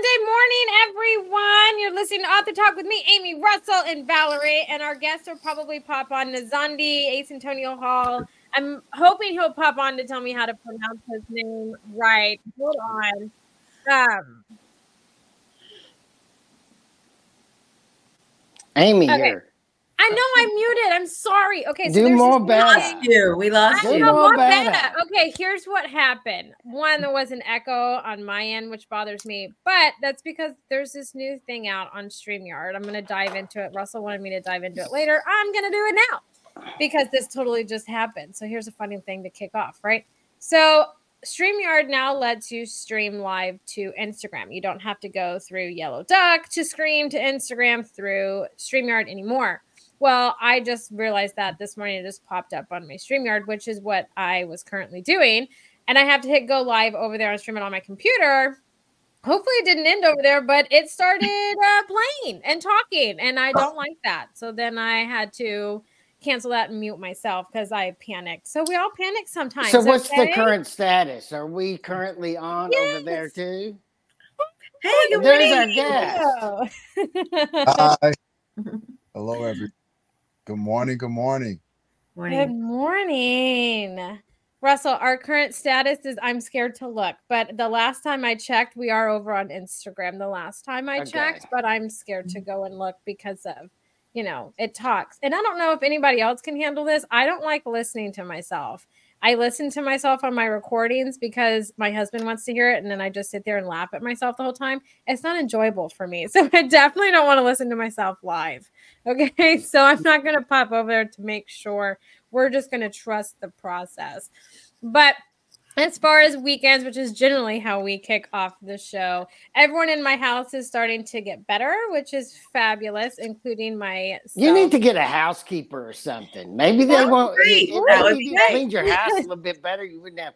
Monday morning, everyone. You're listening to Author Talk with me, Amy Russell, and Valerie. And our guests will probably pop on Nazandi, Ace Antonio Hall. I'm hoping he'll pop on to tell me how to pronounce his name right. Hold on. Um, Amy Okay. here. I know I'm muted. I'm sorry. Okay, so Do there's more this better. new- You, we lost I Do you. know more more better. better. Okay, here's what happened. One, there was an echo on my end, which bothers me, but that's because there's this new thing out on StreamYard. I'm going to dive into it. Russell wanted me to dive into it later. I'm going to do it now because this totally just happened. So here's a funny thing to kick off, right? So StreamYard now lets you stream live to Instagram. You don't have to go through Yellow Duck to stream to Instagram through StreamYard anymore. Well, I just realized that this morning it just popped up on my StreamYard, which is what I was currently doing. And I have to hit go live over there and stream it on my computer. Hopefully it didn't end over there, but it started uh, playing and talking, and I don't like that. So then I had to cancel that and mute myself because I panicked. So we all panic sometimes. So what's the current status? Are we currently on over there too? Hey, good There's our morning. guest. Hi. Hello, everyone. Good morning. Good morning. Good Morning. morning. Russell, our current status is I'm scared to look, but the last time I checked, we are over on Instagram. The last time I Okay. checked, but I'm scared to mm-hmm. go and look because of, you know, it talks. And I don't know if anybody else can handle this. I don't like listening to myself. I listen to myself on my recordings because my husband wants to hear it, and then I just sit there and laugh at myself the whole time. It's not enjoyable for me. So I definitely don't want to listen to myself live. Okay. So I'm not going to pop over there to make sure we're just going to trust the process. But as far as weekends, which is generally how we kick off the show, everyone in my house is starting to get better, which is fabulous, including my. You need to get a housekeeper or something. Maybe they won't. great. That would if you cleaned your house a little bit better, you wouldn't have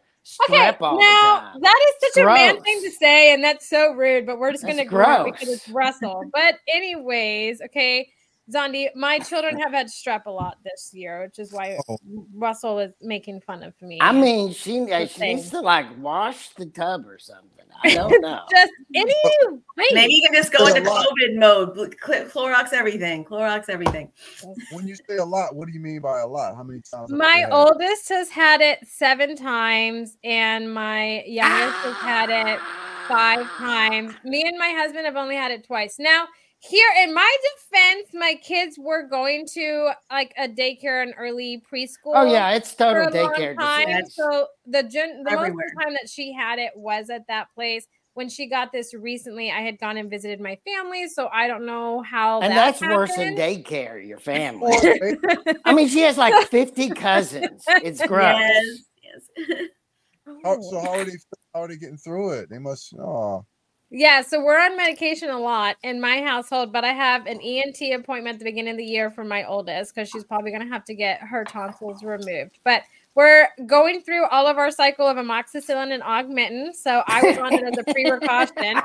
Okay, strep all the now that is such a man thing to say, and that's so rude. But we're just going to ignore because it's Russell. But anyways, okay, Zondi, my children have had strep a lot this year, which is why Oh. Russell is making fun of me. I mean, she, uh, she needs to like wash the tub or something. I don't know. just any Maybe you can just go There's into. COVID mode. Cl- Clorox everything. Clorox everything. When you say a lot, what do you mean by a lot? How many times? My you had it? oldest has had it seven times, and my youngest has had it five times. Me and my husband have only had it twice. Now, here in my defense, my kids were going to like a daycare and early preschool. Oh yeah, it's for total a daycare time. So the gen- the most of the time that she had it was at that place. When she got this recently, I had gone and visited my family, so I don't know how. And that that's worse than daycare. Your family. I mean, she has like fifty cousins. It's gross. Yes. Yes. Oh. how, so how are they? How are they getting through it? They must. Oh, Yeah, so we're on medication a lot in my household, but I have an ENT appointment at the beginning of the year for my oldest because she's probably going to have to get her tonsils removed. But we're going through all of our cycle of amoxicillin and augmentin. So I was on it as a pre precaution.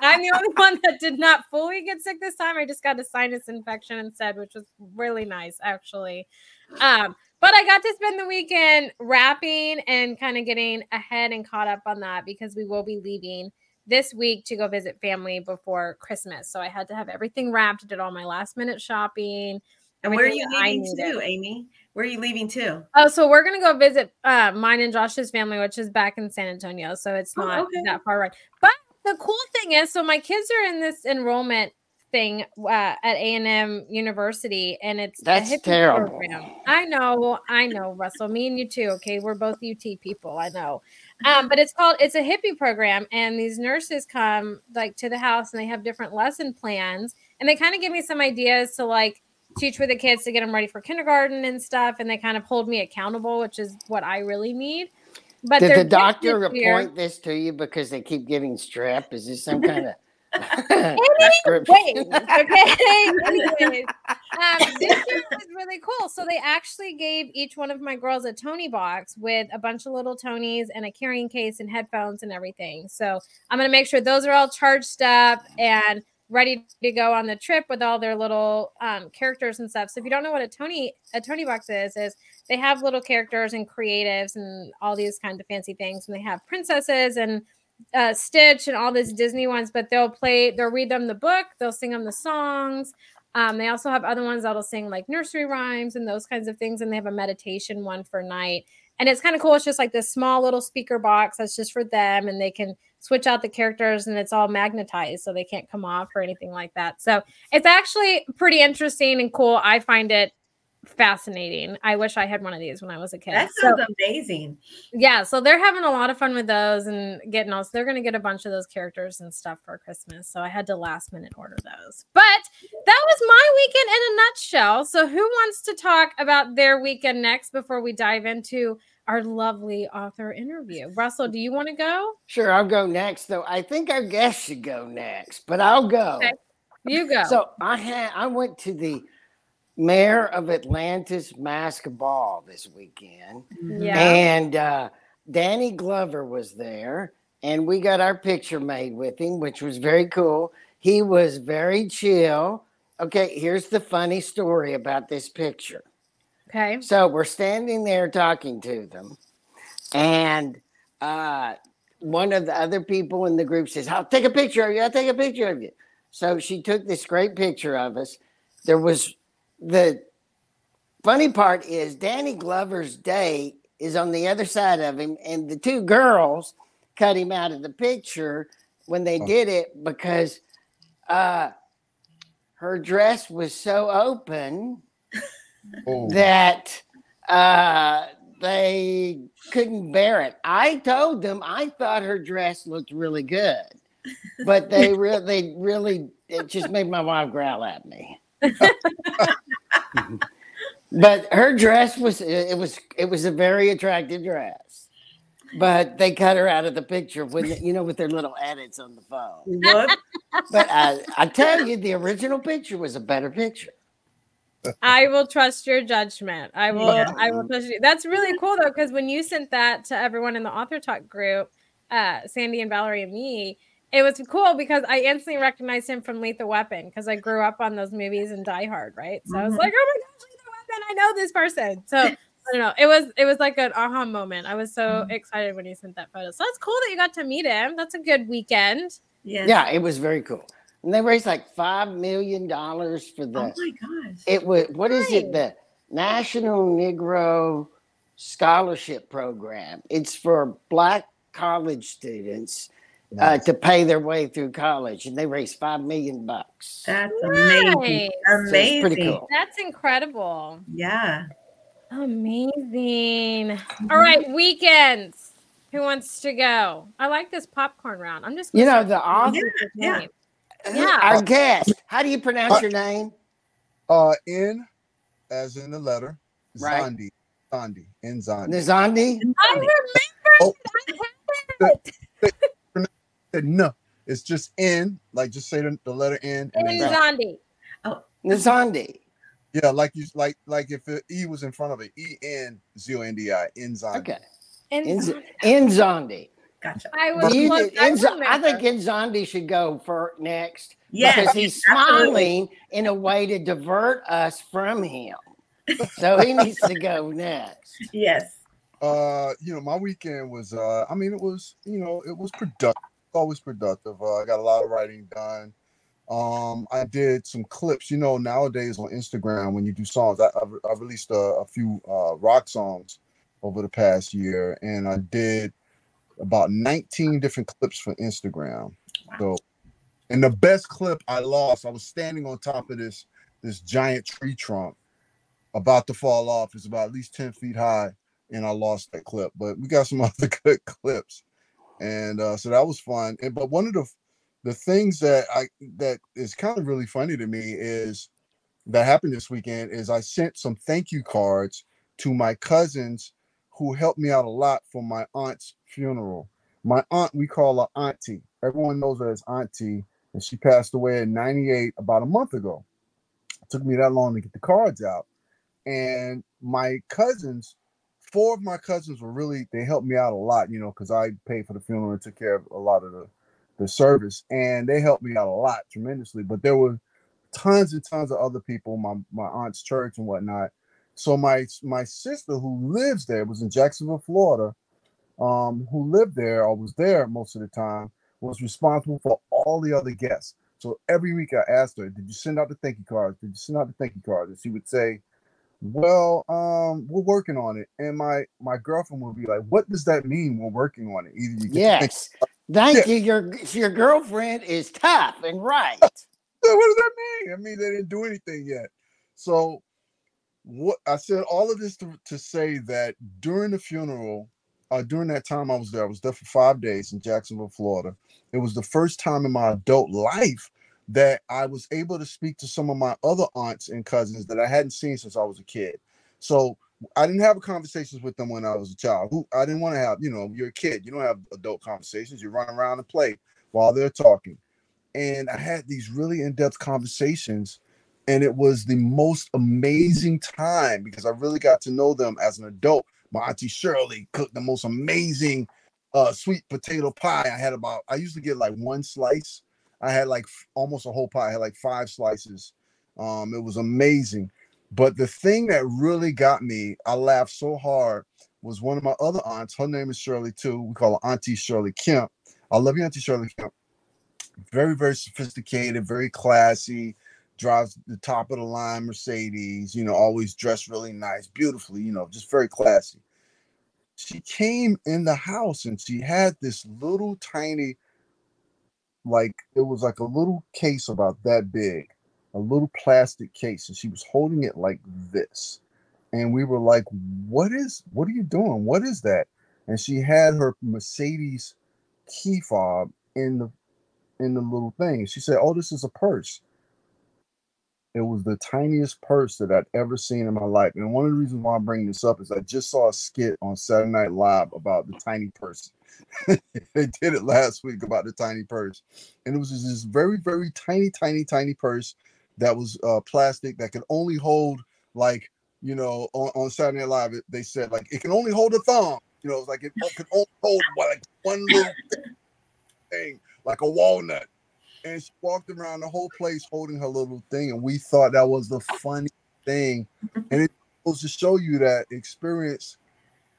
I'm the only one that did not fully get sick this time. I just got a sinus infection instead, which was really nice, actually. Um, but I got to spend the weekend wrapping and kind of getting ahead and caught up on that because we will be leaving this week to go visit family before Christmas. So I had to have everything wrapped, did all my last minute shopping. And where are you leaving needed. to, Amy? Where are you leaving to? Oh, so we're gonna go visit uh mine and Josh's family, which is back in San Antonio. So it's Oh, not okay. that far right. But the cool thing is, so my kids are in this enrollment thing uh, at A and M University, and it's That's HIPPY terrible. program. I know, I know, Russell. Me and you too. Okay, we're both UT people. I know. Um, but it's called it's a HIPPY program, and these nurses come like to the house, and they have different lesson plans, and they kind of give me some ideas to like teach with the kids to get them ready for kindergarten and stuff, and they kind of hold me accountable, which is what I really need. But Did the doctor report this to you because they keep getting strep? Is this some kind of Wait, okay. Anyways, um, this year was really cool. So they actually gave each one of my girls a Toniebox with a bunch of little Tonies and a carrying case and headphones and everything. So I'm gonna make sure those are all charged up and ready to go on the trip with all their little um, characters and stuff. So if you don't know what a Tonie a Toniebox is, is they have little characters and creatives and all these kinds of fancy things, and they have princesses and uh, Stitch and all these Disney ones, but they'll play, they'll read them the book, they'll sing them the songs. Um, they also have other ones that'll sing like nursery rhymes and those kinds of things. And they have a meditation one for night. And it's kind of cool. It's just like this small little speaker box that's just for them, and they can switch out the characters and it's all magnetized so they can't come off or anything like that. So it's actually pretty interesting and cool. I find it fascinating. I wish I had one of these when I was a kid. That So- sounds amazing. yeah, so they're having a lot of fun with those and getting us. They're going to get a bunch of those characters and stuff for Christmas. So I had to last minute order those. But that was my weekend in a nutshell. So who wants to talk about their weekend next before we dive into our lovely author interview? Russell, do you want to go? Sure, I'll go next. Though I think our guest should go next, but I'll go. Okay. You go. So I had I went to the mayor of Atlanta's mask ball this weekend, yeah. and uh, Danny Glover was there, and we got our picture made with him, which was very cool. He was very chill. Okay, here's the funny story about this picture. Okay. So we're standing there talking to them, and uh, one of the other people in the group says, "I'll take a picture of you. I'll take a picture of you." So she took this great picture of us. There was the funny part is Danny Glover's date is on the other side of him, and the two girls cut him out of the picture when they Oh. did it because uh, her dress was so open Oh, that uh they couldn't bear it. I told them I thought her dress looked really good, but they really, they really, it just made my wife growl at me. But her dress was, it was, it was a very attractive dress. But they cut her out of the picture with, you know, with their little edits on the phone. What? But I, I tell you, the original picture was a better picture. I will trust your judgment. I will. Yeah. I will trust you. That's really cool though, because when you sent that to everyone in the author talk group, uh, Sandy and Valerie and me, it was cool because I instantly recognized him from Lethal Weapon because I grew up on those movies and Die Hard, right? So I was Mhm. like, oh my gosh, Lethal Weapon! I know this person. So I don't know. It was it was like an aha moment. I was so excited when he sent that photo. So that's cool that you got to meet him. That's a good weekend. Yeah. Yeah, it was very cool. And they raised like five million dollars for the Oh my gosh. it was what is it the National Negro Scholarship Program. It's for black college students uh, to pay their way through college, and they raised five million bucks. That's amazing. Nice. So Amazing. it's pretty cool. That's incredible. Yeah. Amazing. All right, weekends. Who wants to go? I like this popcorn round. I'm just You gonna know the author, with yeah. name. Yeah. our guest. How do you pronounce your name? Uh, in as in the letter, Right. Zandi, Zandi, in Zandi. Nizandi? I remember Oh. I had no, it's just N, like just say the, the letter N, and it in then Zondi. Nizandi. yeah, like you like like if the E was in front of it, E N Z O N D I, in Zandi. Okay. In In, Zondi. Gotcha. I was you close. think- I, in Zo- I think Inzondi should go for next Yes. because he's absolutely. smiling in a way to divert us from him. So he needs to go next. Yes. Uh, you know, my weekend was uh I mean it was, you know, it was productive, always productive. Uh, I got a lot of writing done. Um, I did some clips, you know, nowadays on Instagram when you do songs, I, I, I released a, a few uh rock songs over the past year, and I did about 19 different clips for Instagram. So and the best clip I lost, I was standing on top of this this giant tree trunk about to fall off. It's about at least 10 feet high and I lost that clip. But we got some other good clips, and uh, so that was fun. And but one of the the things that I that is kind of really funny to me is that happened this weekend is I sent some thank you cards to my cousins who helped me out a lot for my aunt's funeral. My aunt, we call her auntie. Everyone knows her as auntie, and she passed away in '98 about a month ago. It took me that long to get the cards out, and my cousins four of my cousins were really they helped me out a lot you know because i paid for the funeral and took care of a lot of the the service and they helped me out a lot tremendously but there were tons and tons of other people my my aunt's church and whatnot so my my sister who lives there was in jacksonville florida um, who lived there or was there most of the time, was responsible for all the other guests. So every week I asked her, "Did you send out the thank you cards? Did you send out the thank you cards?" And she would say, "Well, um, we're working on it." And my my girlfriend would be like, "What does that mean? We're working on it." Either you get the thank- Yes. Thank Yeah. you. Your your girlfriend is tough and right. What does that mean? I mean, they didn't do anything yet. So what I said all of this to, to say that during the funeral, uh, during that time I was there, I was there for five days in Jacksonville, Florida. It was the first time in my adult life that I was able to speak to some of my other aunts and cousins that I hadn't seen since I was a kid. So I didn't have conversations with them when I was a child. Who I didn't want to have, you know, you're a kid, you don't have adult conversations. You run around and play while they're talking. And I had these really in-depth conversations and it was the most amazing time because I really got to know them as an adult. My auntie Shirley cooked the most amazing uh, sweet potato pie. I had about I used to get like one slice. I had like almost a whole pie. I had like five slices. Um, it was amazing. But the thing that really got me, I laughed so hard, was one of my other aunts. Her name is Shirley too. We call her Auntie Shirley Kemp. I love you, Auntie Shirley Kemp. Very, very sophisticated, very classy drives the top of the line Mercedes, you know, always dressed really nice, beautifully, you know, just very classy. She came in the house and she had this little tiny, like it was like a little case about that big, a little plastic case, and she was holding it like this. And we were like, What is what are you doing? What is that? And she had her Mercedes key fob in the in the little thing. She said, Oh, this is a purse. It was the tiniest purse that I'd ever seen in my life. And one of the reasons why I'm bringing this up is I just saw a skit on Saturday Night Live about the tiny purse. they did it last week about the tiny purse. And it was this very, very tiny, tiny, tiny purse that was uh, plastic that could only hold, like, you know, on, on Saturday Night Live, it, they said, like, it can only hold a thumb. You know, it's like it could only hold like one little thing, like a walnut and she walked around the whole place holding her little thing, and we thought that was the funny thing. And it goes to show you that experience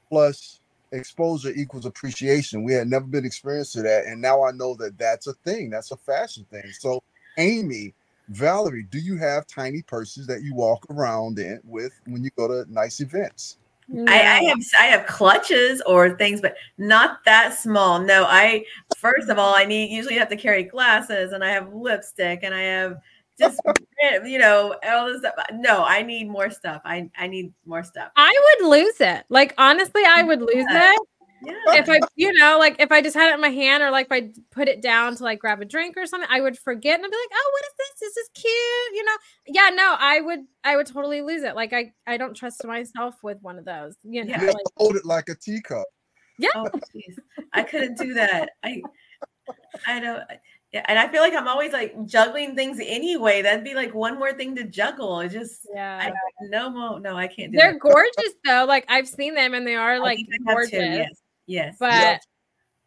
plus exposure equals appreciation. We had never been experienced to that, and now I know that that's a thing. That's a fashion thing. So, Amy, Valerie, do you have tiny purses that you walk around in with when you go to nice events? I, I have I have clutches or things, but not that small. No, I first of all I need usually have to carry glasses and I have lipstick and I have just you know all this stuff. No, I need more stuff. I I need more stuff. I would lose it. Like honestly, I would lose Yeah. it Yeah. if I, you know, like if I just had it in my hand or like if I put it down to like grab a drink or something, I would forget and I'd be like, "Oh, what is this? This is cute," you know. Yeah, no, I would, I would totally lose it. Like I, I don't trust myself with one of those. You know, You like, to hold it like a teacup. Oh. I couldn't do that. I I don't yeah, and I feel like I'm always like juggling things anyway. That'd be like one more thing to juggle. It just yeah. I no more no, I can't do it. They're that. gorgeous though. Like I've seen them and they are like think I have gorgeous. too, Yes. Yes. But Yeah.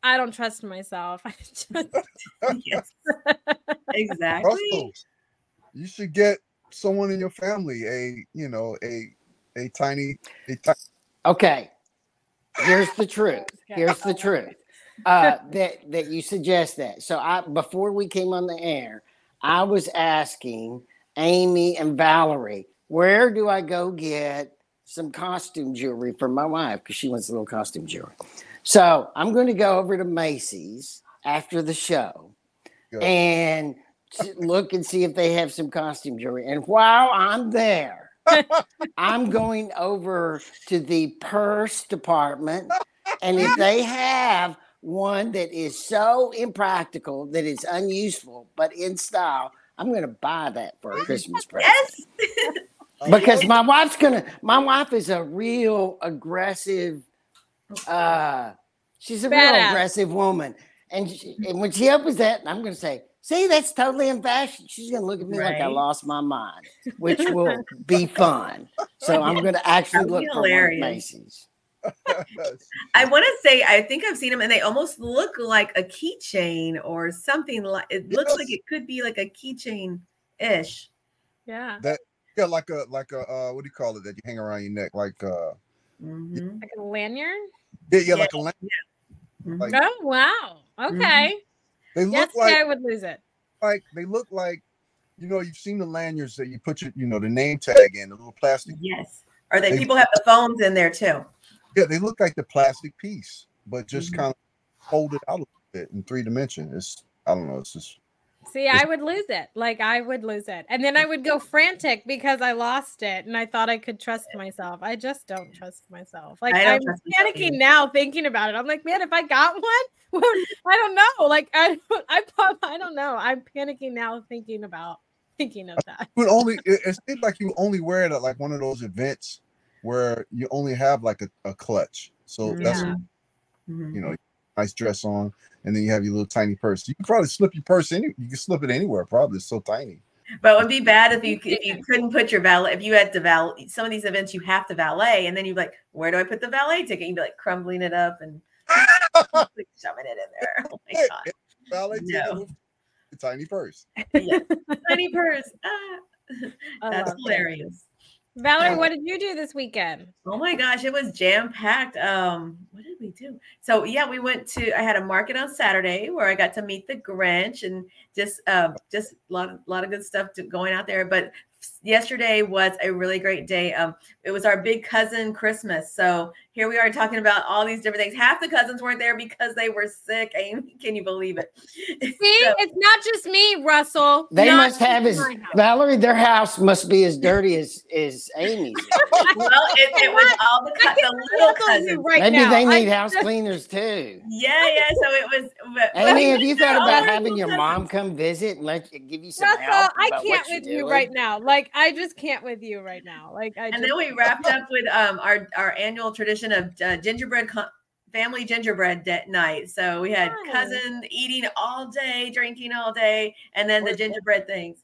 I don't trust myself. I just- yes. exactly. Russell, you should get someone in your family a you know a a tiny a ti- Okay. Here's the truth. Here's the truth. Uh, that that you suggest that. So I before we came on the air, I was asking Amy and Valerie, where do I go get some costume jewelry for my wife because she wants a little costume jewelry. So I'm going to go over to Macy's after the show Good. and look and see if they have some costume jewelry. And while I'm there, I'm going over to the purse department. And if they have one that is so impractical that it's unuseful but in style, I'm going to buy that for a Christmas present. Yes. Because my wife's gonna. My wife is a real aggressive. Uh, she's a real Badass. aggressive woman, and she, and when she opens that, I'm gonna say, "See, that's totally in fashion." She's gonna look at me like I lost my mind, which will be fun. So I'm gonna actually That'd look be for one at. Macy's. I want to say I think I've seen them and they almost look like a keychain or something like it looks like it could be like a keychain ish. yeah. That yeah, like a like a uh, what do you call it that you hang around your neck? Like uh, Mhm. Like a lanyard. Yeah, yeah, Yeah. like a lamp. Mhm. Like- Oh wow. Okay. They look Yes, like I would lose it. like they look like you know you've seen the lanyards that you put your you know the name tag in the little plastic. Yes. Or they They- people have the phones in there too. Yeah, they look like the plastic piece, but just Mhm. kind of hold it out a little bit in three dimension. It's I don't know. It's just See, I would lose it. Like I would lose it. And then I would go frantic because I lost it and I thought I could trust myself. I just don't trust myself. Like I don't I'm panicking either. now thinking about it. I'm like, man, if I got one, I don't know. Like I I I don't know. I'm panicking now thinking about thinking of that. But only it, it seemed like you only wear it at like one of those events where you only have like a, a clutch. So that's Yeah. Mhm. you know nice dress on, and then you have your little tiny purse. You can probably slip your purse any. You can slip it anywhere. Probably it's so tiny. But it would be bad if you if you couldn't put your valet if you had to valet some of these events you have to valet and then you're like where do I put the valet ticket? You'd be like crumbling it up and like shoving it in there. Oh my god, Ballet ticket No. with a tiny purse. yeah. tiny purse. Ah. That's love it. Valerie, what did you do this weekend? Oh my gosh, it was jam packed. Um, what did we do? So yeah, we went to. I had a market on Saturday where I got to meet the Grinch and just um just a lot of lot of good stuff to, going out there. But yesterday was a really great day. Um, it was our big cousin Christmas. So here we are talking about all these different things. Half the cousins weren't there because they were sick. Amy, can you believe it? See, So- it's not just me, Russell. They Not must have his. Valerie. Their house must be as dirty as as Amy's. well, it, it was all the, I the little cousins. right Maybe now. they I need house just- cleaners too. Yeah, yeah. So it was. but- Amy, have you thought about having your little mom come visit and let you give you some Russell, help? I can't what you're with you right now. Like I just can't with you right now. Like I And just, then we wrapped up with um our our annual tradition of uh, gingerbread co- family gingerbread de- night. So we had Nice. cousin eating all day, drinking all day, and then the gingerbread things.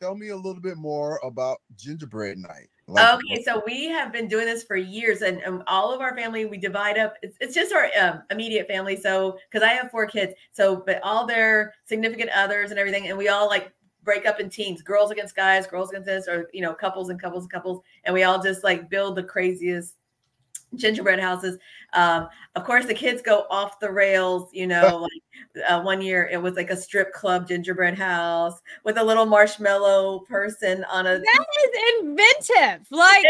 Tell me a little bit more about gingerbread night. Like, Okay, so we have been doing this for years, and um, all of our family we divide up. It's, it's just our um, immediate family. So because I have four kids, so but all their significant others and everything, and we all like break up in teams, girls against guys, girls against this, or you know, couples and couples and couples, and we all just like build the craziest gingerbread houses. Um, of course, the kids go off the rails. You know, like uh, one year it was like a strip club gingerbread house with a little marshmallow person on a. that is inventive. Like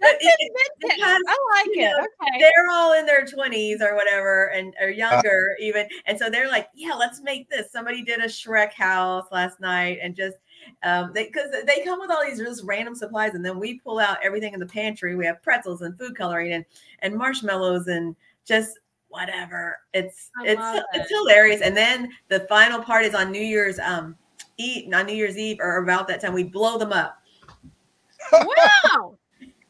that's it- it- inventive. because, I like it. know, Okay. they're all in their 20s or whatever and or younger even and so they're like yeah let's make this somebody did a shrek house last night and just um they because they come with all these just random supplies and then we pull out everything in the pantry we have pretzels and food coloring and and marshmallows and just whatever it's I it's love it's hilarious and then the final part is on new year's um eat on new year's eve or about that time we blow them up wow.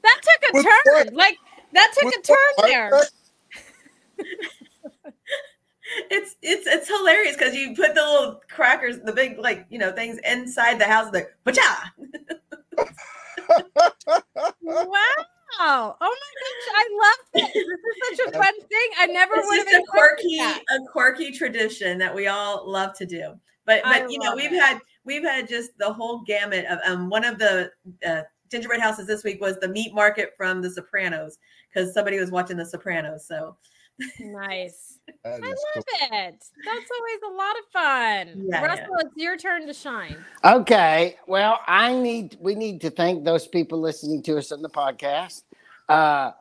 That took a With turn. what? Like that took With a turn what? there. it's it's it's hilarious because you put the little crackers, the big like you know things inside the house. Like, pacha! Wow. Oh my gosh. I love this. This is such a fun thing. I never It's would have just a quirky, a quirky tradition that we all love to do. But I but you know we've it. had we've had just the whole gamut of um one of the uh, gingerbread houses this week was the meat market from The Sopranos because somebody was watching The Sopranos. So Nice. I love cool. it. That's always a lot of fun. Yeah, yeah. Russell, it's your turn to shine. Okay. Well, I need we need to thank those people listening to us on the podcast. Uh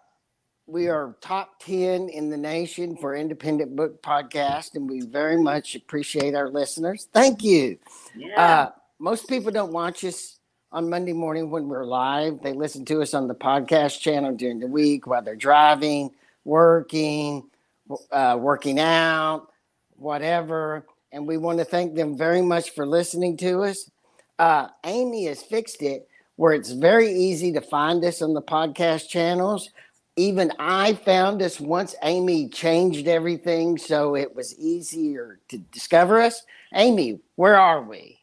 we are top 10 in the nation for independent book podcast and we very much appreciate our listeners. Thank you. yeah, Uh most people don't watch us on Monday morning when we're live. They listen to us on the podcast channel during the week while they're driving, working, uh, working out, whatever. And we want to thank them very much for listening to us. Uh, Amy has fixed it where it's very easy to find us on the podcast channels. Even I found us once Amy changed everything so it was easier to discover us. Amy, where are we?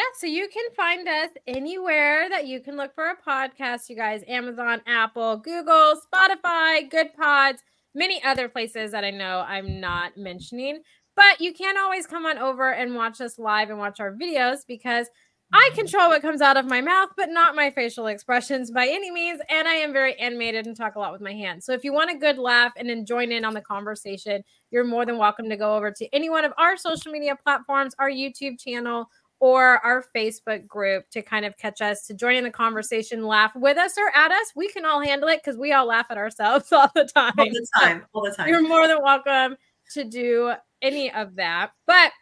Yeah, so you can find us anywhere that you can look for a podcast, you guys. Amazon, Apple, Google, Spotify, Goodpods, many other places that I know I'm not mentioning. But you can always come on over and watch us live and watch our videos because I control what comes out of my mouth, but not my facial expressions by any means. And I am very animated and talk a lot with my hands. So if you want a good laugh and then join in on the conversation, you're more than welcome to go over to any one of our social media platforms, our YouTube channel, or our Facebook group to kind of catch us, to join in the conversation, laugh with us or at us. We can all handle it because we all laugh at ourselves all the time. All the time. All the time. You're more than welcome to do any of that. But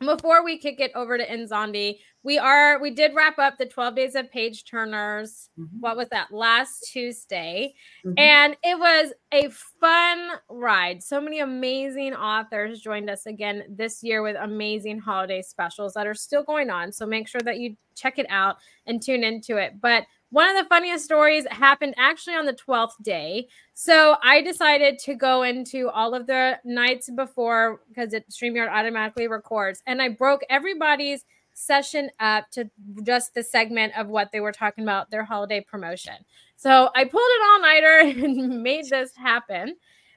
before we kick it over to Nzondi, we are we did wrap up the 12 days of page turners. Mhm. What was that last Tuesday? Mhm. And it was a fun ride. So many amazing authors joined us again this year with amazing holiday specials that are still going on. So make sure that you check it out and tune into it. But one of the funniest stories happened actually on the 12th day. So I decided to go into all of the nights before because it StreamYard automatically records. And I broke everybody's session up to just the segment of what they were talking about, their holiday promotion. So I pulled an all-nighter and made this happen.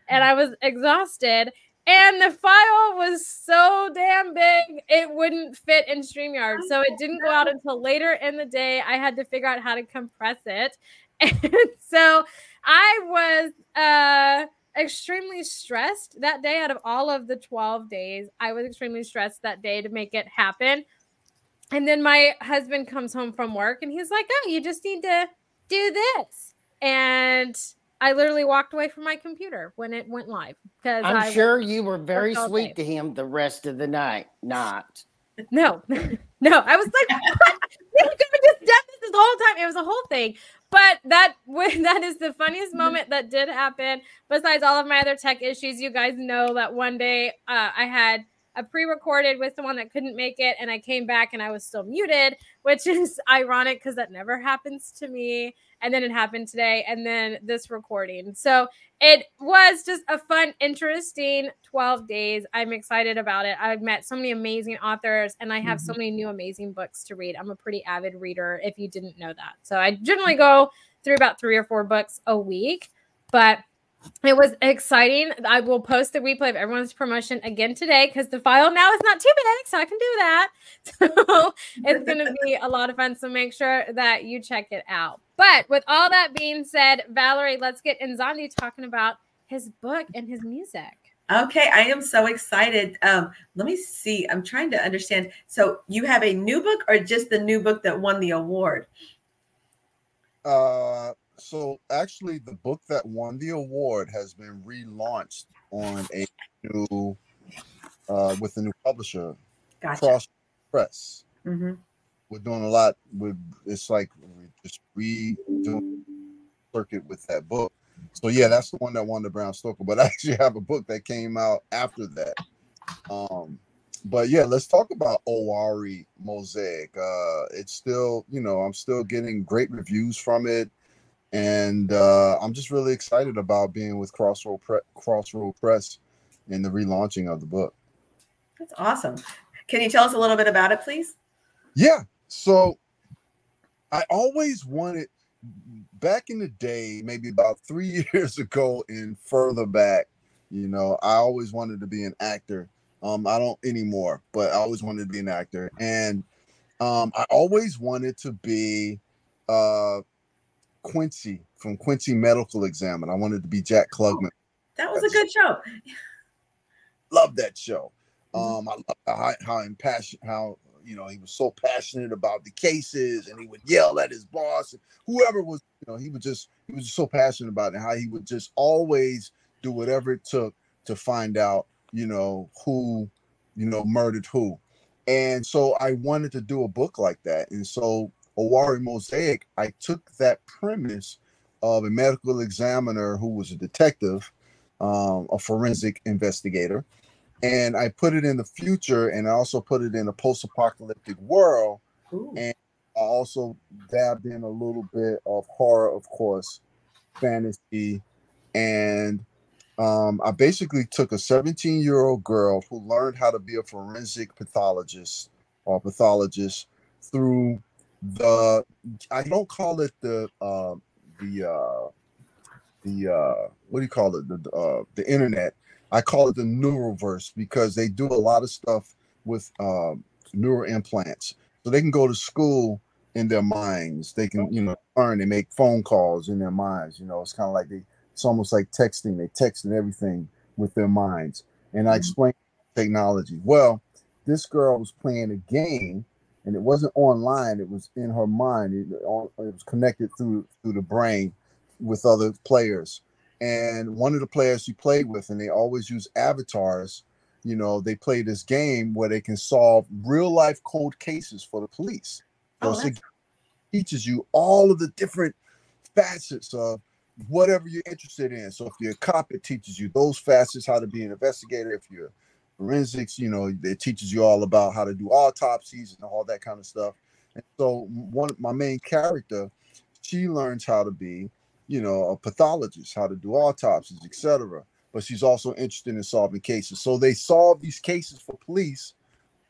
And I was exhausted. And the file was so damn big, it wouldn't fit in StreamYard. So it didn't go out until later in the day. I had to figure out how to compress it. And so I was uh extremely stressed that day out of all of the 12 days. I was extremely stressed that day to make it happen. And then my husband comes home from work and he's like, "Oh, you just need to do this." And I literally walked away from my computer when it went live because I'm I sure you were very sweet day. to him the rest of the night. Not. No, no, I was like, what? you could have just done this the whole time. It was a whole thing. But that that is the funniest moment that did happen. Besides all of my other tech issues, you guys know that one day uh, I had a pre-recorded with someone that couldn't make it, and I came back and I was still muted, which is ironic because that never happens to me. And then it happened today, and then this recording. So it was just a fun, interesting 12 days. I'm excited about it. I've met so many amazing authors and I have so mm-hmm. many new amazing books to read. I'm a pretty avid reader if you didn't know that. So I generally go through about three or four books a week, but it was exciting. I will post the replay of everyone's promotion again today because the file now is not too big, so I can do that. So it's going to be a lot of fun. So make sure that you check it out. But with all that being said, Valerie, let's get Nzondi talking about his book and his music. Okay, I am so excited. Um, let me see. I'm trying to understand. So you have a new book or just the new book that won the award? Uh, so actually, the book that won the award has been relaunched on a new, uh, with a new publisher, Gotcha. Cross Press. hmm We're doing a lot with. It's like we just redoing circuit with that book. So yeah, that's the one that won the Bram Stoker. But I actually have a book that came out after that. Um, but yeah, let's talk about Oware Mosaic. Uh, it's still, you know, I'm still getting great reviews from it, and uh, I'm just really excited about being with Crossroad Pre- Crossroad Press and the relaunching of the book. That's awesome. Can you tell us a little bit about it, please? Yeah. So I always wanted back in the day, maybe about three years ago and further back, you know, I always wanted to be an actor. Um, I don't anymore, but I always wanted to be an actor. And um, I always wanted to be uh Quincy from Quincy Medical Examiner. I wanted to be Jack Klugman. That was a good show. Love that show. Mhm. Um, I love how how impassioned, how you know he was so passionate about the cases, and he would yell at his boss, whoever was, you know, he was just he was just so passionate about it. How he would just always do whatever it took to find out, you know, who, you know, murdered who. And so I wanted to do a book like that, and so Oware Mosaic, I took that premise of a medical examiner who was a detective, um, a forensic investigator and I put it in the future, and I also put it in a post-apocalyptic world. Ooh. And I also dabbed in a little bit of horror, of course, fantasy, and um, I basically took a 17-year-old girl who learned how to be a forensic pathologist or pathologist through the I don't call it the uh, the uh, the uh, what do you call it the uh, the internet. I call it the neuroverse because they do a lot of stuff with um, neural implants. So they can go to school in their minds. They can, you know, learn. and make phone calls in their minds. You know, it's kind of like they. It's almost like texting. They text and everything with their minds. And I Mhm. explained technology. Well, this girl was playing a game, and it wasn't online. It was in her mind. It, it was connected through through the brain with other players. And one of the players she played with, and they always use avatars. You know, they play this game where they can solve real life cold cases for the police. So Oh, that's- teaches you all of the different facets of whatever you're interested in. So if you're a cop, it teaches you those facets, how to be an investigator. If you're forensics, you know, it teaches you all about how to do autopsies and all that kind of stuff. And so one my main character, she learns how to be, you know, a pathologist, how to do autopsies, etc. But she's also interested in solving cases. So they solve these cases for police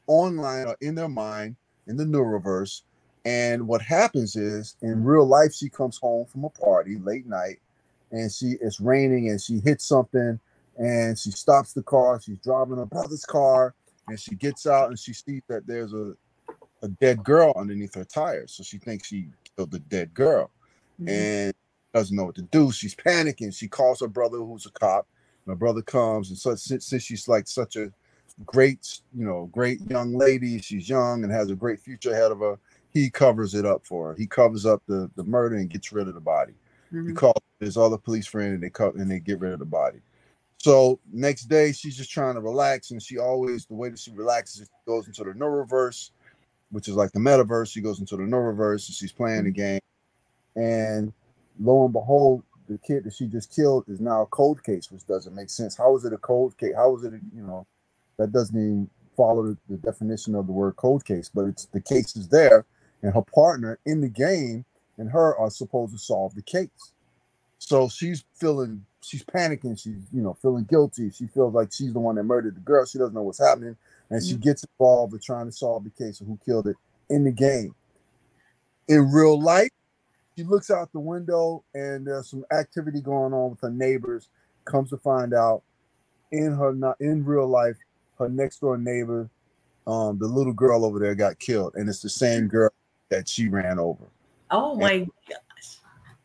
online or in their mind in the neuroverse. And what happens is in real life, she comes home from a party late night and she it's raining and she hits something and she stops the car. She's driving her brother's car and she gets out and she sees that there's a, a dead girl underneath her tires. So she thinks she killed the dead girl Mhm. and doesn't know what to do. She's panicking. She calls her brother, who's a cop. My brother comes, and so since, since she's like such a great, you know, great young lady, she's young and has a great future ahead of her. He covers it up for her. He covers up the the murder and gets rid of the body. He Mhm. calls his other police friend, and they cut and they get rid of the body. So next day, she's just trying to relax, and she always the way that she relaxes, she goes into the neuroverse, which is like the metaverse. She goes into the neuroverse, and she's playing the game, and lo and behold, the kid that she just killed is now a cold case, which doesn't make sense. How is it a cold case? How is it, a, you know, that doesn't even follow the, definition of the word cold case, but it's the case is there, and her partner in the game and her are supposed to solve the case. So she's feeling, she's panicking, she's, you know, feeling guilty. She feels like she's the one that murdered the girl. She doesn't know what's happening, and she mm-hmm. gets involved with trying to solve the case of who killed it in the game. In real life, she looks out the window and there's some activity going on with her neighbors. Comes to find out, in her not in real life, her next door neighbor, um, the little girl over there got killed, and it's the same girl that she ran over. Oh my gosh.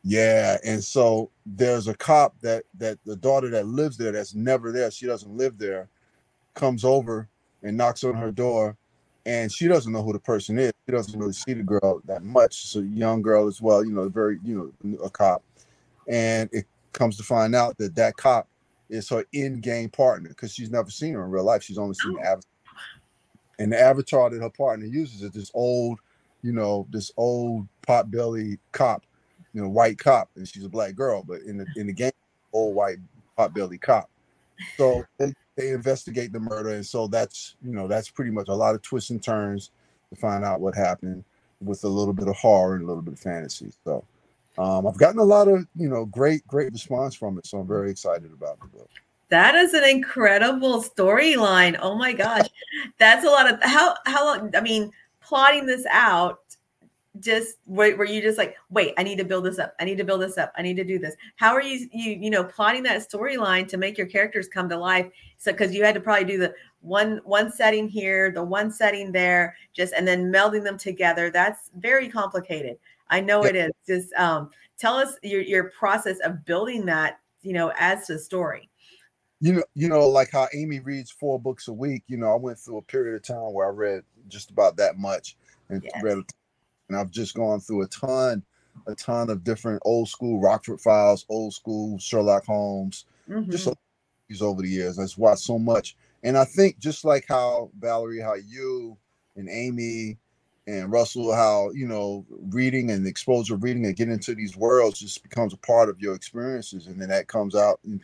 Yeah, and so there's a cop that that the daughter that lives there that's never there. She doesn't live there. Comes over and knocks on her door, and she doesn't know who the person is. She doesn't really see the girl that much. A young girl as well, you know, very you know a cop, and it comes to find out that that cop is her in-game partner because she's never seen her in real life. She's only seen the avatar, and the avatar that her partner uses is this old, you know, this old pot-belly cop you know, white cop, and she's a black girl, but in the in the game, old white pot-belly cop. So they investigate the murder, and so that's you know that's pretty much a lot of twists and turns to find out what happened with a little bit of horror and a little bit of fantasy. So um, I've gotten a lot of you know great great response from it, so I'm very excited about the book. That is an incredible storyline. Oh my gosh. That's a lot of how how long I mean plotting this out just wait were you just like wait I need to build this up. I need to build this up. I need to do this. How are you you you know plotting that storyline to make your characters come to life? So because you had to probably do the one one setting here the one setting there just and then melding them together. That's very complicated. I know it is. Just um tell us your your process of building that you know as the story. You know, you know, like how Amy reads four books a week. You know, I went through a period of time where I read just about that much and Yes. read, and I've just gone through a ton, a ton of different old school Rockford Files, old school Sherlock Holmes, just Mhm. a- these over the years. I've watched so much, and I think just like how Valerie, how you and Amy and Russell, how you know, reading and the exposure of reading and getting into these worlds just becomes a part of your experiences, and then that comes out and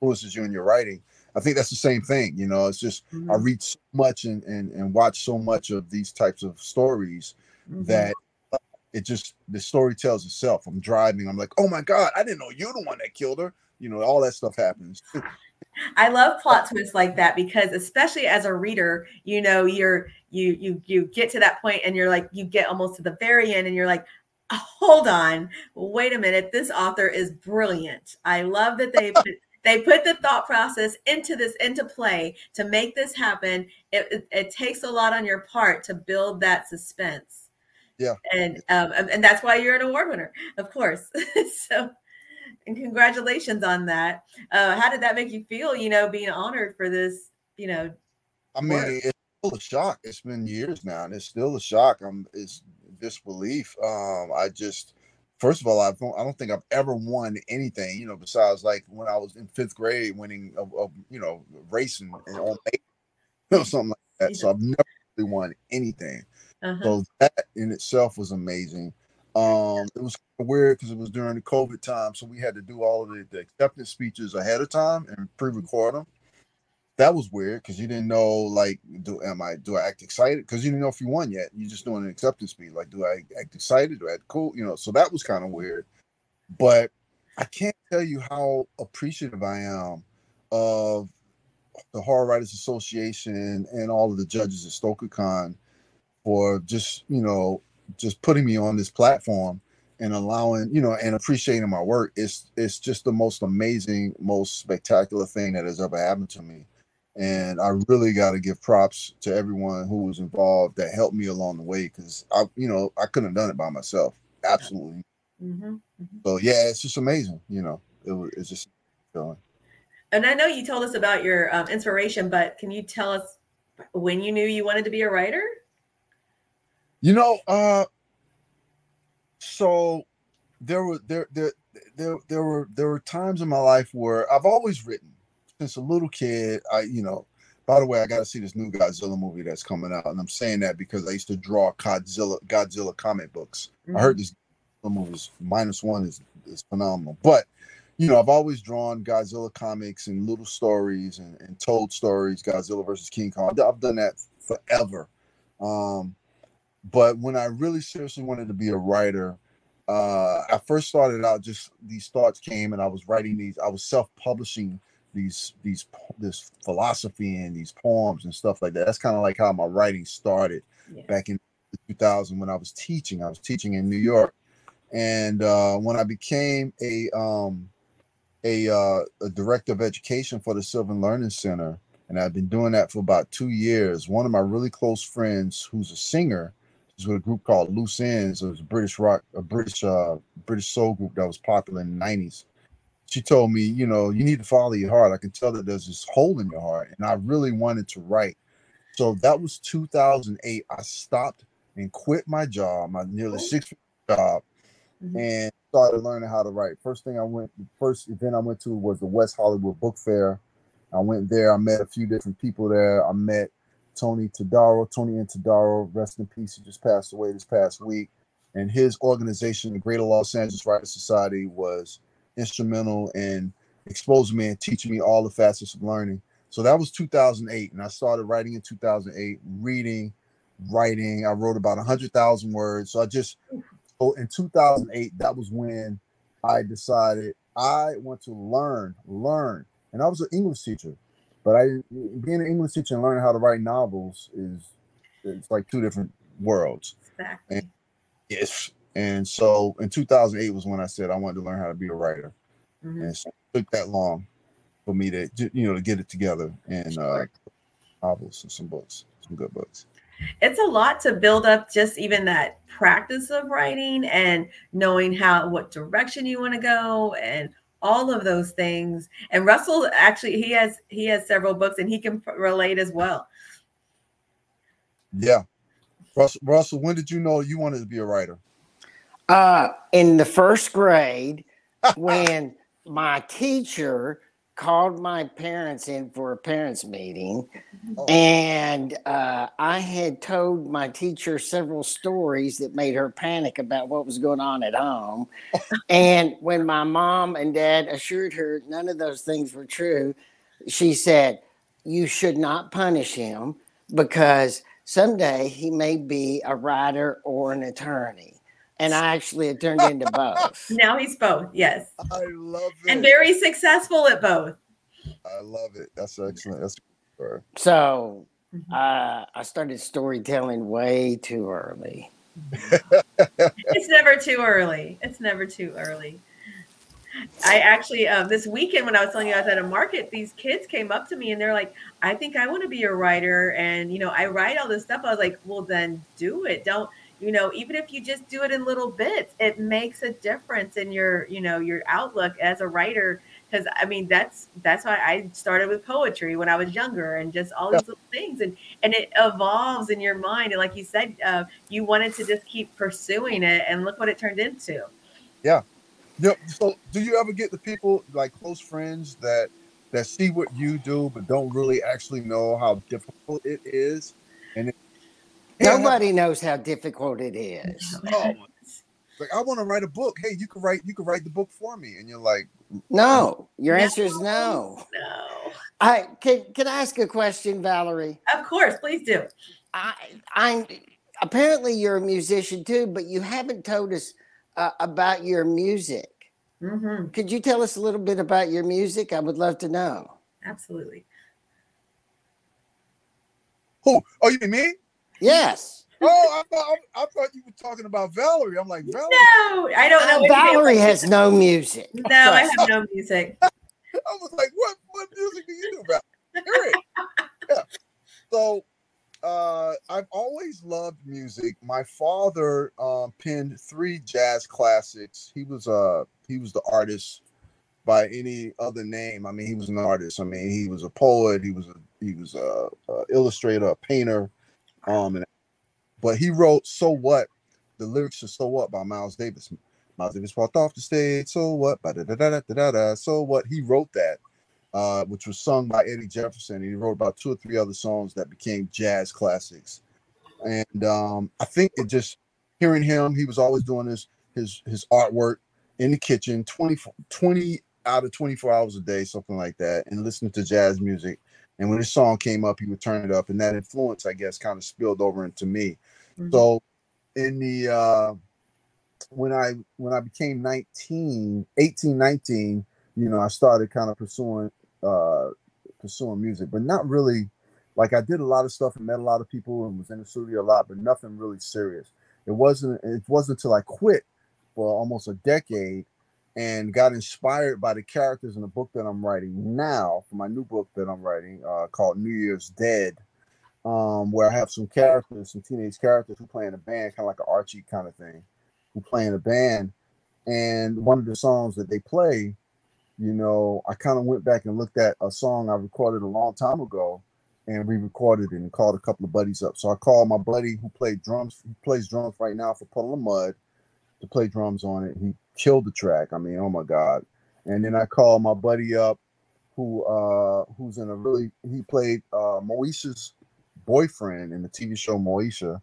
influences you in your writing. I think that's the same thing. You know, it's just I Mhm. read so much and, and and watch so much of these types of stories Mhm. that uh, it just the story tells itself. I'm driving, I'm like, oh my god, I didn't know you're the one that killed her. You know, all that stuff happens. I love plot twists like that because especially as a reader, you know, you're you you you get to that point and you're like you get almost to the very end and you're like hold on, wait a minute, this author is brilliant. I love that they put, they put the thought process into this into play to make this happen. It, it, it takes a lot on your part to build that suspense. Yeah. And um, and that's why you're an award winner, of course. so and congratulations on that. Uh, how did that make you feel, you know, being honored for this, you know? I mean, work? it's still a shock. It's been years now, and it's still a shock. I'm it's disbelief. Um, I just first of all, I don't I don't think I've ever won anything, you know, besides like when I was in fifth grade winning a, a you know, racing and on you know, something like that. So I've never really won anything. Uh-huh. So that in itself was amazing. Um, it was weird because it was during the COVID time, so we had to do all of the, the acceptance speeches ahead of time and pre-record them. That was weird because you didn't know, like, do am I do I act excited? Because you didn't know if you won yet. You're just doing an acceptance speech. Like, do I act excited? Do I act cool? You know, so that was kind of weird. But I can't tell you how appreciative I am of the Horror Writers Association and all of the judges at StokerCon for just you know just putting me on this platform and allowing you know and appreciating my work. It's it's just the most amazing most spectacular thing that has ever happened to me. And i really got to give props to everyone who was involved that helped me along the way because i you know i couldn't have done it by myself. Absolutely. Mhm. so yeah it's just amazing you know. It was it's just feeling And I know you told us about your um, inspiration, but can you tell us when you knew you wanted to be a writer? You know, uh so there were there there there there were there were times in my life where I've always written since a little kid. I you know, by the way, I got to see this new Godzilla movie that's coming out, and I'm saying that because I used to draw Godzilla Godzilla comic books. I heard this movie is minus one is is phenomenal, but you know, I've always drawn Godzilla comics and little stories and, and told stories, Godzilla versus King Kong. I've- I've done that forever. Um, but when I really seriously wanted to be a writer, uh, I first started out just these thoughts came and I was writing these, I was self-publishing these these this philosophy and these poems and stuff like that. That's kind of like how my writing started Yeah. back in 2000 when I was teaching. I was teaching in New York, and uh, when I became a um, a, uh, a director of education for the Sylvan Learning Center, and I've been doing that for about two years. One of my really close friends, who's a singer, is with a group called Loose Ends. It was a British rock, a British uh, British soul group that was popular in the '90s. She told me, you know, you need to follow your heart. I can tell that there's this hole in your heart, and I really wanted to write. So that was 2008. I stopped and quit my job, my nearly six job, Mhm. and started learning how to write. First thing I went, the first event I went to was the West Hollywood Book Fair. I went there. I met a few different people there. I met Tony Todaro, Tony and Todaro, rest in peace. He just passed away this past week. And his organization, the Greater Los Angeles Writers Society, was instrumental in exposing me and teaching me all the facets of learning. So that was 2008, and I started writing in 2008, reading, writing. I wrote about 100,000 words. So I just, so in 2008, that was when I decided I want to learn, learn. And I was an English teacher, but I being an English teacher and learning how to write novels is it's like two different worlds. Exactly. Yes. And so in 2008 was when I said I wanted to learn how to be a writer. Mhm. And so it took that long for me to you know to get it together and uh novels and some books, some good books. It's a lot to build up just even that practice of writing and knowing how what direction you want to go and all of those things. And Russell actually he has he has several books and he can relate as well. Yeah. Russell, Russell, when did you know you wanted to be a writer? Uh, in the first grade, when my teacher called my parents in for a parents meeting, Oh. and uh, I had told my teacher several stories that made her panic about what was going on at home. and when my mom and dad assured her none of those things were true, she said, You should not punish him because someday he may be a writer or an attorney. And I actually had turned into both. Now he's both, yes. I love it. And very successful at both. I love it. That's excellent. That's good. So Mhm. uh, I started storytelling way too early. It's never too early. It's never too early. I actually um, this weekend when I was telling you I was at a market, these kids came up to me and they're like, "I think I want to be a writer," and you know, I write all this stuff. I was like, "Well, then do it. Don't." You know, even if you just do it in little bits, it makes a difference in your, you know, your outlook as a writer because I mean that's that's why I started with poetry when I was younger and just all these little things and and it evolves in your mind and like you said uh, you wanted to just keep pursuing it and look what it turned into. Yeah, yeah. So do you ever get the people like close friends that that see what you do but don't really actually know how difficult it is and it, nobody knows how difficult it is. Oh, like I want to write a book. Hey, you can write you can write the book for me, and you're like, no. Your answer is no. No. I can can I ask a question, Valerie? Of course, please do. I I'm apparently you're a musician too, but you haven't told us uh, about your music. Mm-hmm. Could you tell us a little bit about your music? I would love to know. Absolutely. Who? Oh, you mean me? Yes. Oh, I thought I, thought you were talking about Valerie. I'm like Valerie. No, I don't know. Uh, Valerie has no music. No, I have no music. I was like, what what music do you do, Valerie? yeah. So uh, I've always loved music. My father um, penned three jazz classics. He was uh he was the artist by any other name. I mean, he was an artist. I mean, he was a poet. He was a he was a, a illustrator, a painter, um, and but he wrote "So What." The lyrics are "So What" by Miles Davis. Miles Davis walked off the stage. So what? Da da da da da da. So what? He wrote that, uh, which was sung by Eddie Jefferson. He wrote about two or three other songs that became jazz classics. And um, I think it just hearing him, he was always doing his his his artwork in the kitchen 20, 20 out of 24 hours a day, something like that, and listening to jazz music. And when his song came up, he would turn it up, and that influence, I guess, kind of spilled over into me. Mm-hmm. So, in the uh, when I when I became 19, 18, 19, you know, I started kind of pursuing uh, pursuing music, but not really. Like I did a lot of stuff and met a lot of people and was in the studio a lot, but nothing really serious. It wasn't. It wasn't until I quit for almost a decade and got inspired by the characters in the book that I'm writing now for my new book that I'm writing uh, called New Year's Dead, um, where I have some characters, some teenage characters who play in a band, kind of like an Archie kind of thing, who play in a band. And one of the songs that they play, you know, I kind of went back and looked at a song I recorded a long time ago and re-recorded it and called a couple of buddies up. So I called my buddy who played drums, who plays drums right now for Puddle of Mudd to play drums on it. He killed the track. I mean, oh my god! And then I called my buddy up, who uh who's in a really he played uh Moesha's boyfriend in the TV show Moesha,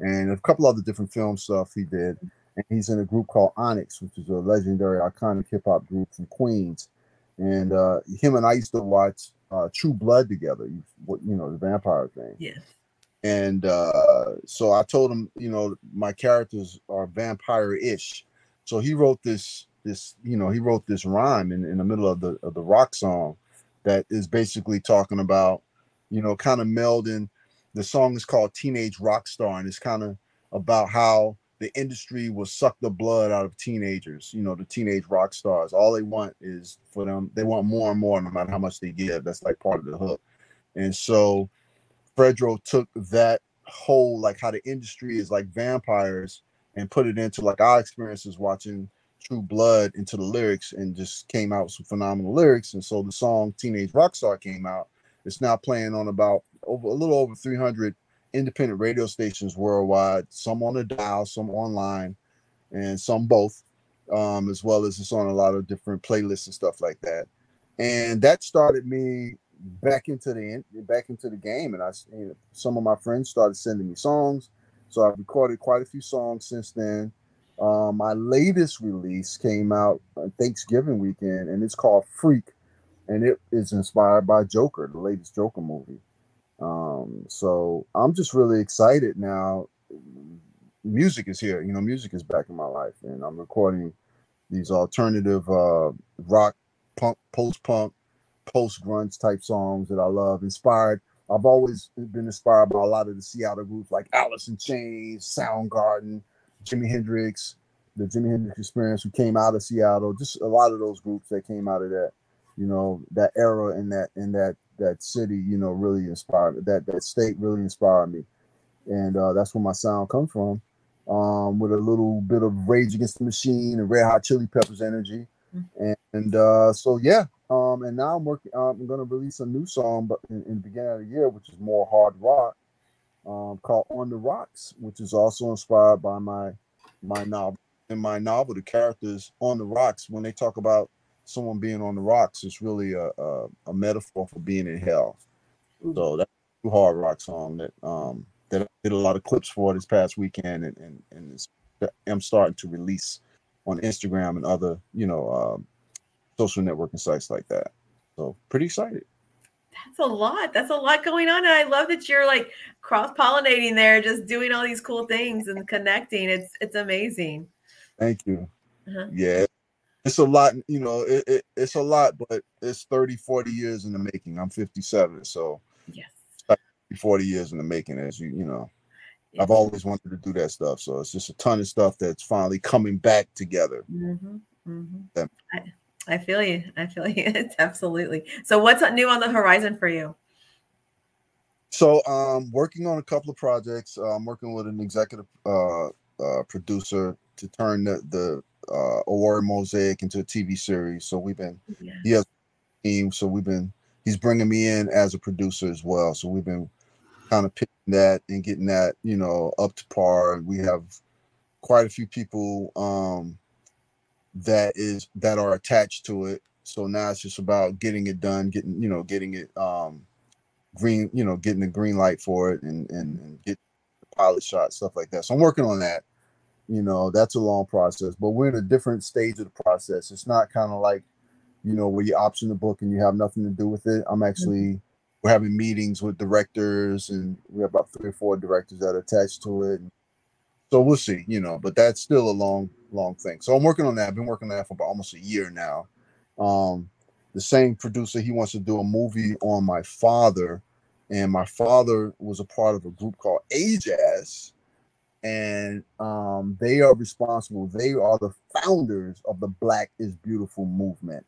and a couple other different film stuff he did. And he's in a group called Onyx, which is a legendary, iconic hip hop group from Queens. And uh, him and I used to watch uh, True Blood together. You, you know the vampire thing. Yes. And uh, so I told him, you know, my characters are vampire-ish. So he wrote this, this, you know, he wrote this rhyme in, in the middle of the of the rock song that is basically talking about, you know, kind of melding. The song is called Teenage Rock Star, and it's kind of about how the industry will suck the blood out of teenagers, you know, the teenage rock stars. All they want is for them, they want more and more no matter how much they give. That's like part of the hook. And so Fredro took that whole like how the industry is like vampires and put it into like our experiences watching True Blood into the lyrics and just came out with some phenomenal lyrics. And so the song Teenage Rockstar came out. It's now playing on about over a little over 300 independent radio stations worldwide, some on the dial, some online, and some both, um, as well as it's on a lot of different playlists and stuff like that. And that started me back into the back into the game, and I some of my friends started sending me songs, so I've recorded quite a few songs since then. Um, my latest release came out on Thanksgiving weekend, and it's called Freak, and it is inspired by Joker, the latest Joker movie. Um, so I'm just really excited now. Music is here, you know, music is back in my life, and I'm recording these alternative uh, rock, punk, post punk, post grunge type songs that I love. Inspired, I've always been inspired by a lot of the Seattle groups like Alice in Chains, Soundgarden, Jimi Hendrix, the Jimi Hendrix Experience, who came out of Seattle. Just a lot of those groups that came out of that, you know, that era in that in that that city, you know, really inspired that that state really inspired me, and uh, that's where my sound comes from. Um, with a little bit of Rage Against the Machine and Red Hot Chili Peppers energy, and, and uh, so yeah. Um, and now I'm working. Um, I'm gonna release a new song, but in, in the beginning of the year, which is more hard rock, um, called "On the Rocks," which is also inspired by my my novel. In my novel, the characters on the rocks, when they talk about someone being on the rocks, it's really a, a, a metaphor for being in hell. So that's a hard rock song that um that I did a lot of clips for this past weekend, and and, and I'm starting to release on Instagram and other you know um, social networking sites like that. So pretty excited. That's a lot. That's a lot going on. And I love that you're like cross pollinating there, just doing all these cool things and connecting. It's it's amazing. Thank you. Uh-huh. Yeah, it's a lot, you know, it, it, it's a lot, but it's 30, 40 years in the making. I'm 57, so Yes. 40 years in the making, as you, you know, Yeah. I've always wanted to do that stuff. So it's just a ton of stuff that's finally coming back together. Mhm, mhm. That- I, I feel you. I feel you. It's absolutely. So, what's new on the horizon for you? So, um, working on a couple of projects. Uh, I'm working with an executive uh, uh, producer to turn the the uh, Oware Mosaic into a TV series. So we've been Yeah. he has a team, so we've been he's bringing me in as a producer as well. So we've been kind of picking that and getting that you know up to par. We have quite a few people um, that is that are attached to it. So now it's just about getting it done, getting you know getting it um, green, you know, getting the green light for it and and, and get the pilot shot stuff like that. So I'm working on that. You know, that's a long process, but we're in a different stage of the process. It's not kind of like you know, where you option the book and you have nothing to do with it. I'm actually we're having meetings with directors and we have about three or four directors that are attached to it. So we'll see, you know, but that's still a long, long thing. So I'm working on that. I've been working on that for about almost a year now. Um, the same producer, he wants to do a movie on my father, and my father was a part of a group called AJASS, and um, they are responsible. They are the founders of the Black is Beautiful movement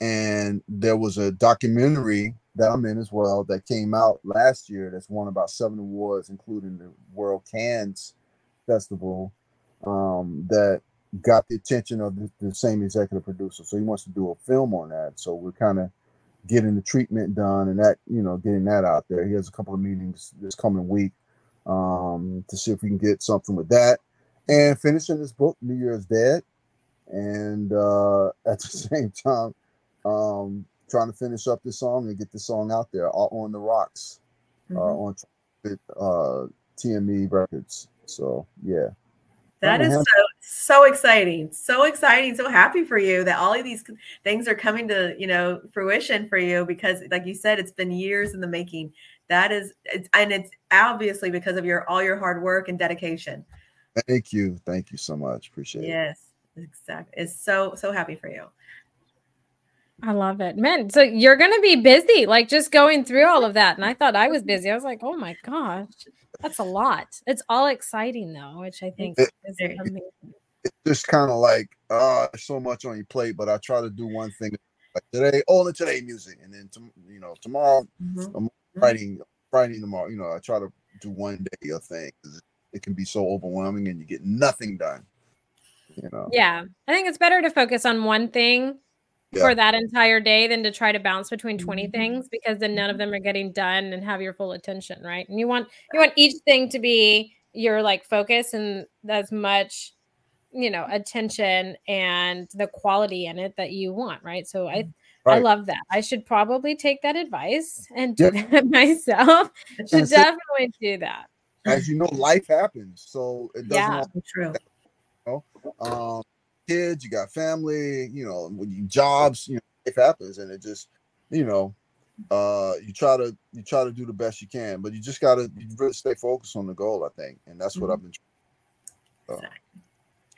and there was a documentary that I'm in as well that came out last year that's won about seven awards, including the World Cannes Festival, um, that got the attention of the, the same executive producer. So he wants to do a film on that. So we're kind of getting the treatment done and that, you know, getting that out there. He has a couple of meetings this coming week um, to see if we can get something with that. And finishing this book, New Year's Dead. And uh, at the same time, um, trying to finish up this song and get the song out there on the rocks uh, Mhm. on uh, TME Records. So yeah, That is so so exciting, so exciting, so happy for you that all of these things are coming to you know fruition for you because, like you said, it's been years in the making. That is, it's, and it's obviously because of your all your hard work and dedication. thank you, thank you so much. Appreciate it. Yes, exactly. It's so so happy for you. I love it. Man, so you're going to be busy, like just going through all of that. And I thought I was busy. I was like, oh my gosh, that's a lot. It's all exciting, though, which I think It- is it- amazing. It's just kind of like uh, so much on your plate, but I try to do one thing like today, only today music, and then you know tomorrow Mhm. writing, writing tomorrow. You know, I try to do one day a thing. It can be so overwhelming, and you get nothing done. You know. Yeah. I think it's better to focus on one thing Yeah. for that entire day than to try to bounce between 20 Mhm. things because then none of them are getting done and have your full attention, right? And you want you want each thing to be your like focus and as much you know attention and the quality in it that you want, right? So I I love that. I should probably take that advice and do Yep. that myself. Should That's it. definitely do that. As you know, life happens, so it doesn't. Yeah. all- True. um, kids, you got family, you know, when you jobs, you know, life happens, and it just, you know, uh, you try to you try to do the best you can, but you just gotta you really stay focused on the goal, I think, and that's what Mhm. I've been. So,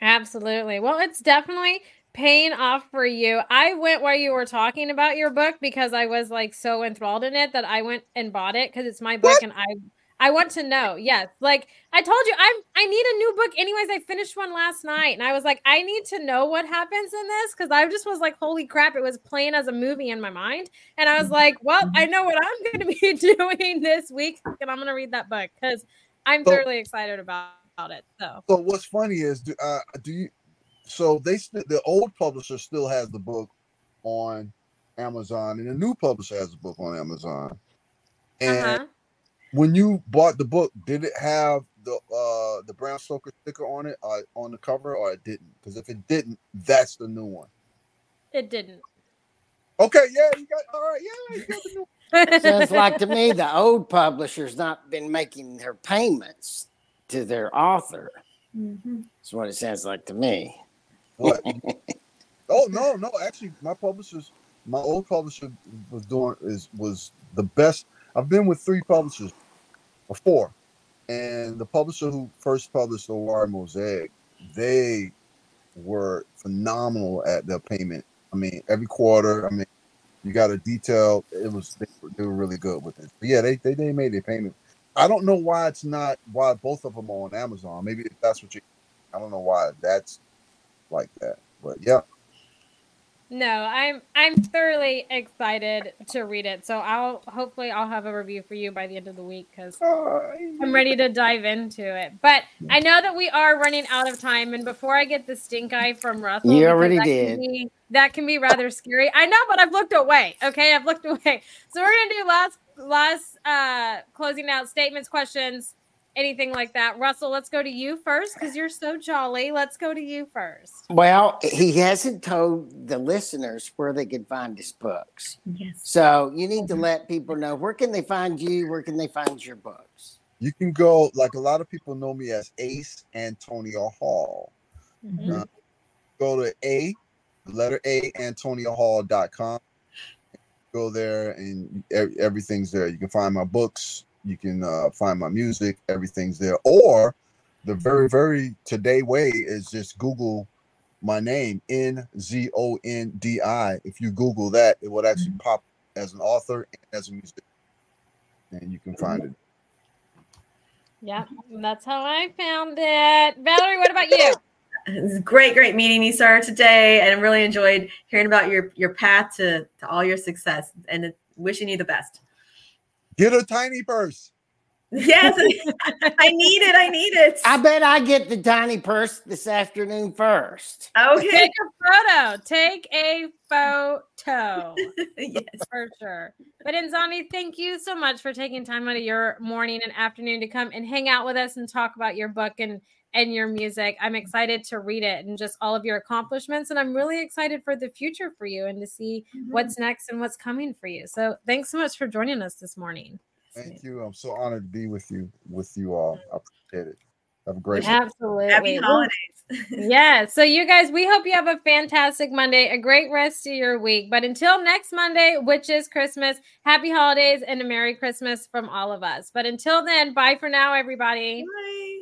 Absolutely. Well, it's definitely paying off for you. I went while you were talking about your book because I was like so enthralled in it that I went and bought it because it's my book What? and I I want to know. Yes. Like I told you, I'm I need a new book. Anyways, I finished one last night and I was like, I need to know what happens in this because I just was like, holy crap, it was playing as a movie in my mind. And I was like, well, I know what I'm gonna be doing this week, and I'm gonna read that book because I'm So- thoroughly excited about, about it. So So what's funny is, do, uh, do you? So they st- the old publisher still has the book on Amazon, and the new publisher has the book on Amazon. And uh-huh. When you bought the book, did it have the uh the Bram Stoker sticker on it, uh, on the cover, or it didn't? Because if it didn't, that's the new one. it didn't. Okay, yeah, you got all right, yeah, you got the new. Sounds like to me the old publisher's not been making their payments to their author. Mhm. That's what it sounds like to me. What? oh no, no. Actually, my publishers, my old publisher was doing is was the best. I've been with three publishers before, and the publisher who first published Oware Mosaic, they were phenomenal at their payment. I mean, every quarter. I mean, you got a detail. It was they, were- they were really good with it. But yeah, they, they they made their payment. I don't know why it's not why both of them are on Amazon. Maybe that's what you. I don't know why that's like that. But yeah, No, I'm I'm thoroughly excited to read it. So I'll hopefully I'll have a review for you by the end of the week because I'm ready to dive into it. But I know that we are running out of time, and before I get the stink eye from Russell, You already that did. Can be, that can be rather scary. I know, but I've looked away. Okay, I've looked away. So we're gonna do last last uh closing out statements, questions, anything like that. Russell, let's go to you first because you're so jolly. Let's go to you first. Well, he hasn't told the listeners where they could find his books. Yes. So you need to let people know where can they find you, where can they find your books. you can go like a lot of people know me as Ace Antonio Hall. Mhm. Uh, Go to A, letter A, Antonio AntonioHall.com. Go there and everything's there. You can find my books, you can uh, find my music, everything's there. Or the very, very today way is just Google my name, N Z O N D I. If you Google that, it would actually pop as an author and as a musician. And you can find it. Yeah, that's how I found it. Valerie, what about you? It's great, great meeting you, sir, today, and I really enjoyed hearing about your your path to, to all your success, and wishing you the best. Get a tiny purse. Yes, I need it. I need it. I bet I get the tiny purse this afternoon first. Okay. Take a photo. Take a photo yes. for sure. But Nzondi, thank you so much for taking time out of your morning and afternoon to come and hang out with us and talk about your book and and your music. I'm excited to read it and just all of your accomplishments. And I'm really excited for the future for you and to see mm-hmm. what's next and what's coming for you. So thanks so much for joining us this morning. Thank you. I'm so honored to be with you, with you all. I appreciate it. Have a great day. Absolutely. Happy holidays. yeah. So, you guys, we hope you have a fantastic Monday, a great rest of your week. But until next Monday, which is Christmas, happy holidays and a Merry Christmas from all of us. But until then, bye for now, everybody. Bye.